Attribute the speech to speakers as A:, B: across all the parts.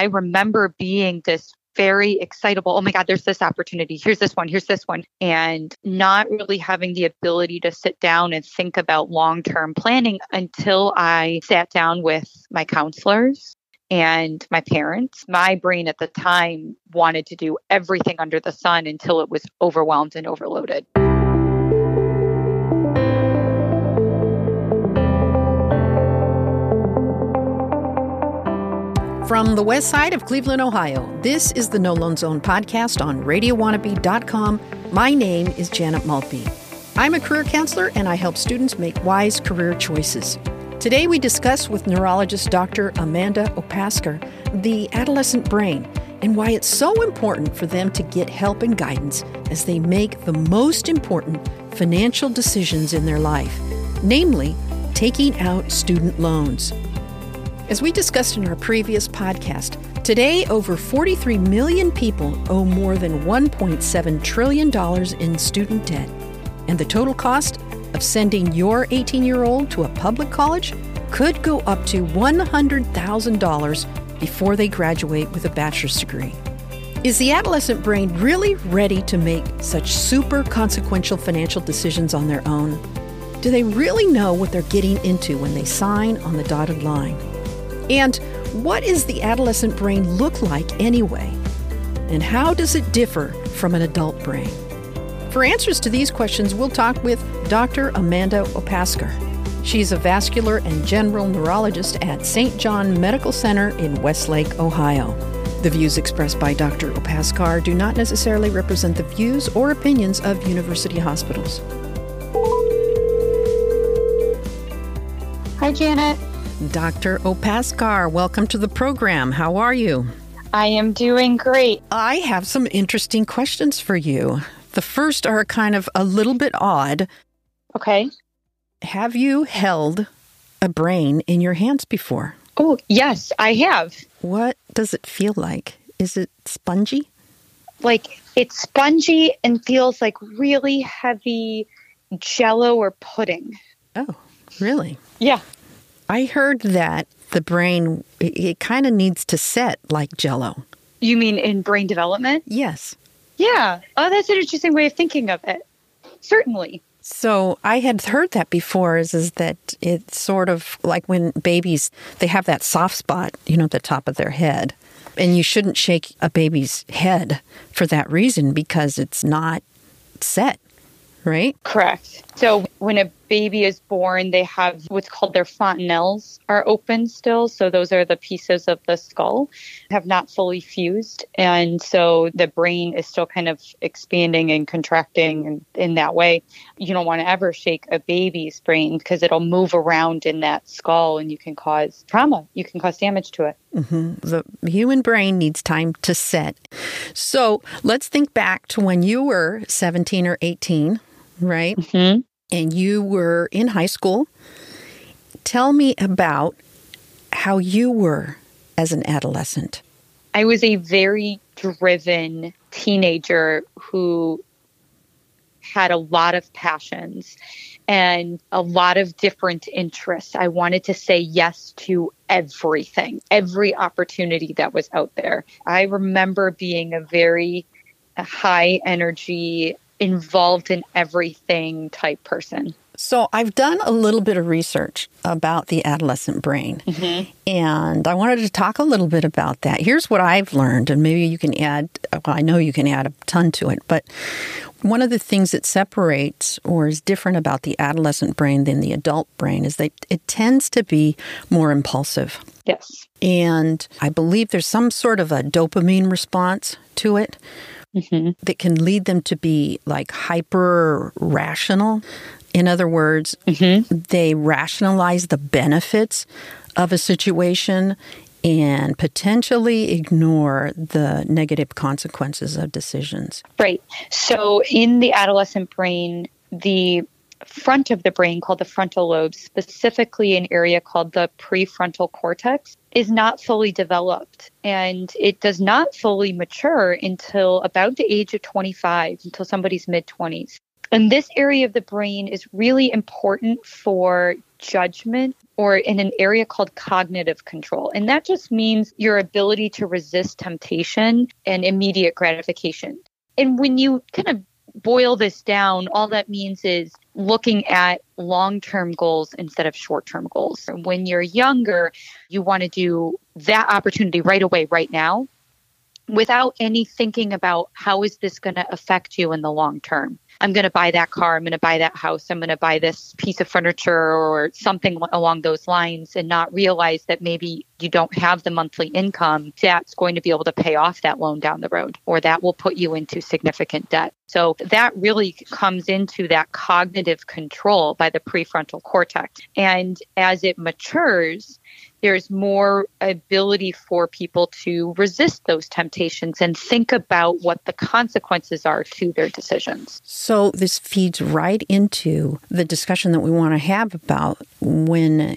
A: I remember being this very excitable. Oh my God, there's this opportunity. Here's this one. Here's this one. And not really having the ability to sit down and think about long term planning until I sat down with my counselors and my parents. My brain at the time wanted to do everything under the sun until it was overwhelmed and overloaded.
B: From the west side of Cleveland, Ohio, this is the No Loan Zone podcast on RadioWannabe.com. My name is Janet Maltby. I'm a career counselor and I help students make wise career choices. Today we discuss with neurologist Dr. Amanda Opaskar the adolescent brain and why it's so important for them to get help and guidance as they make the most important financial decisions in their life, namely taking out student loans. As we discussed in our previous podcast, today over 43 million people owe more than $1.7 trillion in student debt. And the total cost of sending your 18 year old to a public college could go up to $100,000 before they graduate with a bachelor's degree. Is the adolescent brain really ready to make such super consequential financial decisions on their own? Do they really know what they're getting into when they sign on the dotted line? And what is the adolescent brain look like anyway? And how does it differ from an adult brain? For answers to these questions, we'll talk with Dr. Amanda Opaskar. She's a vascular and general neurologist at St. John Medical Center in Westlake, Ohio. The views expressed by Dr. Opaskar do not necessarily represent the views or opinions of university hospitals.
A: Hi, Janet.
B: Dr. Opaskar, welcome to the program. How are you?
A: I am doing great.
B: I have some interesting questions for you. The first are kind of a little bit odd.
A: Okay.
B: Have you held a brain in your hands before?
A: Oh, yes, I have.
B: What does it feel like? Is it spongy?
A: Like it's spongy and feels like really heavy jello or pudding.
B: Oh, really?
A: Yeah.
B: I heard that the brain it, it kind of needs to set like jello.
A: You mean in brain development?
B: Yes.
A: Yeah. Oh, that's an interesting way of thinking of it. Certainly.
B: So I had heard that before is is that it's sort of like when babies they have that soft spot, you know, at the top of their head. And you shouldn't shake a baby's head for that reason because it's not set, right?
A: Correct. So when a baby is born, they have what's called their fontanelles are open still. So those are the pieces of the skull have not fully fused. And so the brain is still kind of expanding and contracting and in that way. You don't want to ever shake a baby's brain because it'll move around in that skull and you can cause trauma. You can cause damage to it.
B: Mm-hmm. The human brain needs time to set. So let's think back to when you were 17 or 18, right?
A: Mm-hmm
B: and you were in high school. Tell me about how you were as an adolescent.
A: I was a very driven teenager who had a lot of passions and a lot of different interests. I wanted to say yes to everything, every opportunity that was out there. I remember being a very high energy, involved in everything type person.
B: So, I've done a little bit of research about the adolescent brain,
A: mm-hmm.
B: and I wanted to talk a little bit about that. Here's what I've learned, and maybe you can add, well, I know you can add a ton to it, but one of the things that separates or is different about the adolescent brain than the adult brain is that it tends to be more impulsive.
A: Yes.
B: And I believe there's some sort of a dopamine response to it
A: mm-hmm.
B: that can lead them to be like hyper rational. In other words,
A: mm-hmm.
B: they rationalize the benefits of a situation and potentially ignore the negative consequences of decisions.
A: Right. So, in the adolescent brain, the front of the brain called the frontal lobe, specifically an area called the prefrontal cortex, is not fully developed and it does not fully mature until about the age of 25, until somebody's mid 20s. And this area of the brain is really important for judgment or in an area called cognitive control. And that just means your ability to resist temptation and immediate gratification. And when you kind of boil this down, all that means is looking at long term goals instead of short term goals. When you're younger, you want to do that opportunity right away, right now, without any thinking about how is this going to affect you in the long term. I'm going to buy that car, I'm going to buy that house, I'm going to buy this piece of furniture or something along those lines and not realize that maybe you don't have the monthly income that's going to be able to pay off that loan down the road or that will put you into significant debt. So that really comes into that cognitive control by the prefrontal cortex. And as it matures, there's more ability for people to resist those temptations and think about what the consequences are to their decisions.
B: So, this feeds right into the discussion that we want to have about when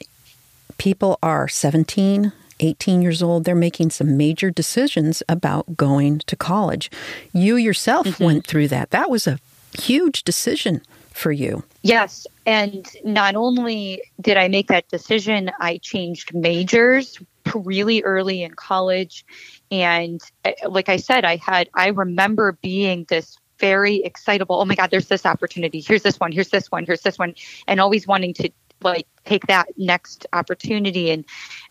B: people are 17, 18 years old, they're making some major decisions about going to college. You yourself mm-hmm. went through that. That was a huge decision for you.
A: Yes. And not only did I make that decision, I changed majors really early in college. And eh, like I said, I had, I remember being this very excitable. Oh my God, there's this opportunity. Here's this one. Here's this one. Here's this one. And always wanting to like take that next opportunity and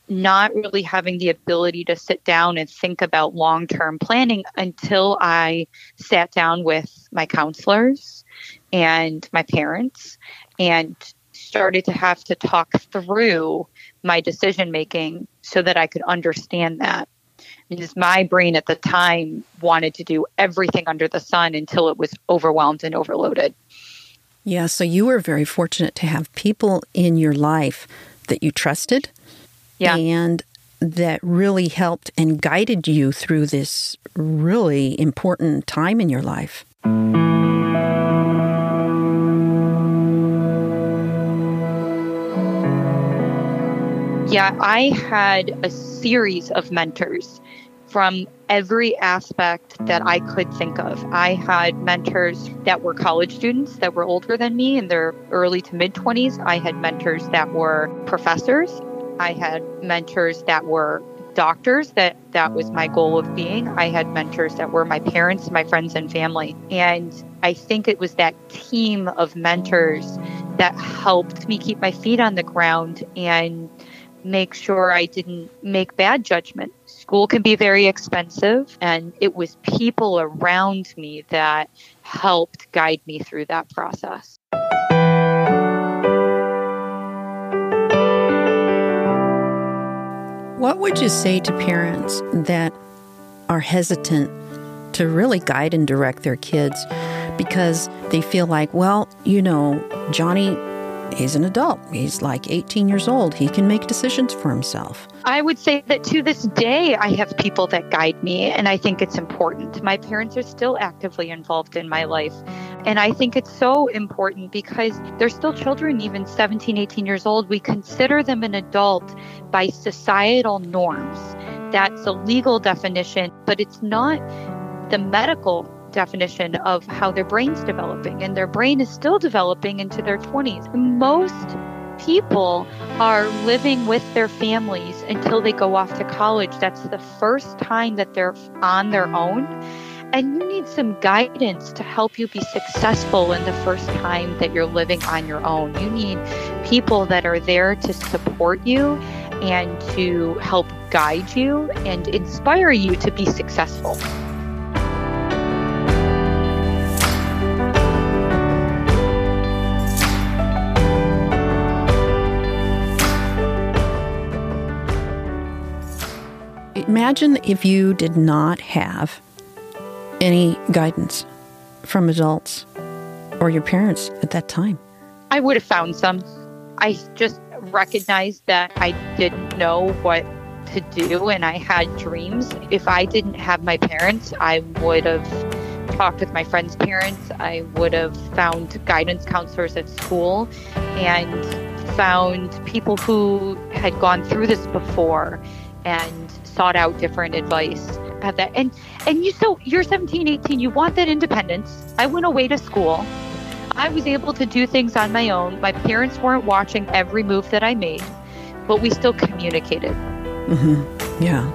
A: not really having the ability to sit down and think about long term planning until I sat down with my counselors and my parents and started to have to talk through my decision making so that I could understand that. Because my brain at the time wanted to do everything under the sun until it was overwhelmed and overloaded.
B: Yeah, so you were very fortunate to have people in your life that you trusted.
A: Yeah.
B: And that really helped and guided you through this really important time in your life.
A: Yeah, I had a series of mentors from every aspect that I could think of. I had mentors that were college students that were older than me in their early to mid 20s. I had mentors that were professors. I had mentors that were doctors that that was my goal of being. I had mentors that were my parents, my friends and family. And I think it was that team of mentors that helped me keep my feet on the ground and make sure I didn't make bad judgment. School can be very expensive, and it was people around me that helped guide me through that process.
B: What would you say to parents that are hesitant to really guide and direct their kids because they feel like, well, you know, Johnny he's an adult. He's like 18 years old. He can make decisions for himself.
A: I would say that to this day, I have people that guide me, and I think it's important. My parents are still actively involved in my life. And I think it's so important because they're still children, even 17, 18 years old. We consider them an adult by societal norms. That's a legal definition, but it's not the medical definition of how their brain's developing, and their brain is still developing into their 20s. Most people are living with their families until they go off to college. That's the first time that they're on their own. And you need some guidance to help you be successful in the first time that you're living on your own. You need people that are there to support you and to help guide you and inspire you to be successful.
B: Imagine if you did not have any guidance from adults or your parents at that time.
A: I would have found some. I just recognized that I didn't know what to do and I had dreams. If I didn't have my parents, I would have talked with my friends' parents. I would have found guidance counselors at school and found people who had gone through this before and sought out different advice have that and and you so you're 17 18 you want that independence i went away to school I was able to do things on my own. My parents weren't watching every move that I made, but we still communicated.
B: Mm-hmm. Yeah.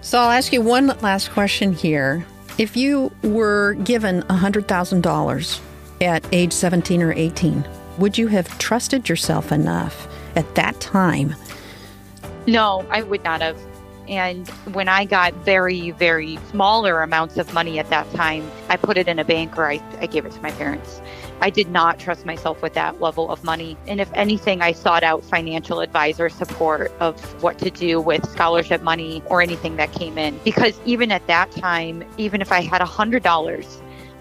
B: So I'll ask you one last question here. If you were given $100,000 at age 17 or 18, would you have trusted yourself enough at that time?
A: No, I would not have. And when I got very, very smaller amounts of money at that time, I put it in a bank or I, I gave it to my parents. I did not trust myself with that level of money. And if anything, I sought out financial advisor support of what to do with scholarship money or anything that came in. Because even at that time, even if I had a $100,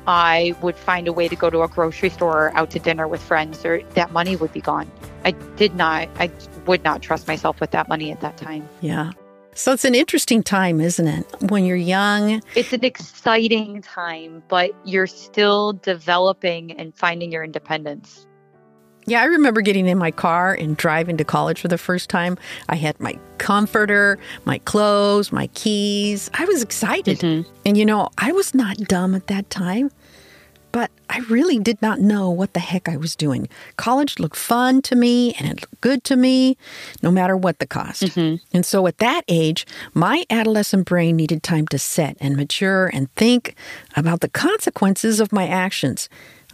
A: I would find a way to go to a grocery store or out to dinner with friends, or that money would be gone. I did not, I would not trust myself with that money at that time.
B: Yeah. So it's an interesting time, isn't it? When you're young,
A: it's an exciting time, but you're still developing and finding your independence.
B: Yeah, I remember getting in my car and driving to college for the first time. I had my comforter, my clothes, my keys. I was excited. Mm-hmm. And you know, I was not dumb at that time. But I really did not know what the heck I was doing. College looked fun to me and it looked good to me, no matter what the cost. Mm-hmm. And so at that age, my adolescent brain needed time to set and mature and think about the consequences of my actions.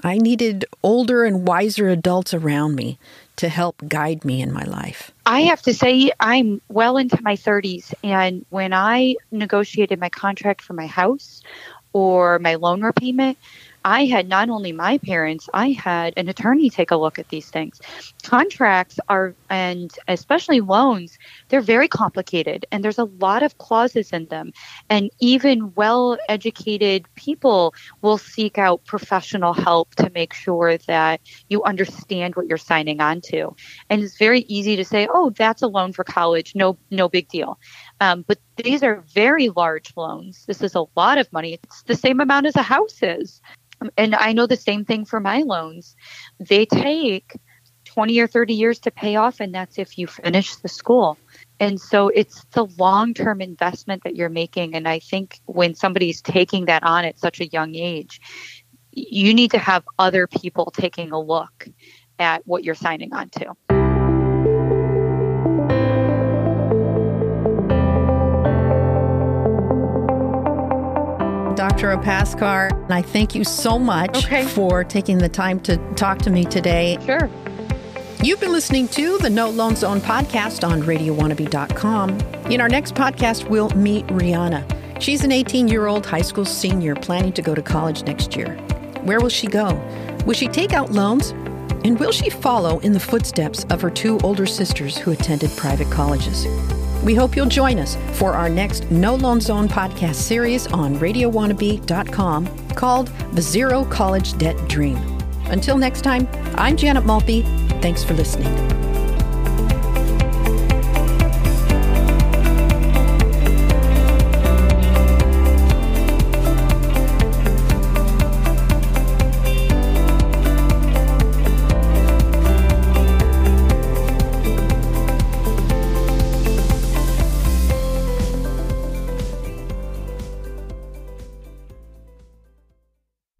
B: I needed older and wiser adults around me to help guide me in my life.
A: I have to say, I'm well into my 30s. And when I negotiated my contract for my house or my loan repayment, I had not only my parents, I had an attorney take a look at these things. Contracts are, and especially loans, they're very complicated and there's a lot of clauses in them. And even well educated people will seek out professional help to make sure that you understand what you're signing on to. And it's very easy to say, oh, that's a loan for college. No, no big deal. Um, but these are very large loans. This is a lot of money. It's the same amount as a house is. And I know the same thing for my loans. They take 20 or 30 years to pay off, and that's if you finish the school. And so it's the long term investment that you're making. And I think when somebody's taking that on at such a young age, you need to have other people taking a look at what you're signing on to.
B: Dr. Opaskar. I thank you so much okay. for taking the time to talk to me today.
A: Sure.
B: You've been listening to the No Loan Zone podcast on radiowannabe.com. In our next podcast, we'll meet Rihanna. She's an 18 year old high school senior planning to go to college next year. Where will she go? Will she take out loans? And will she follow in the footsteps of her two older sisters who attended private colleges? We hope you'll join us for our next No Loan Zone podcast series on radiowannabe.com called The Zero College Debt Dream. Until next time, I'm Janet Maltby. Thanks for listening.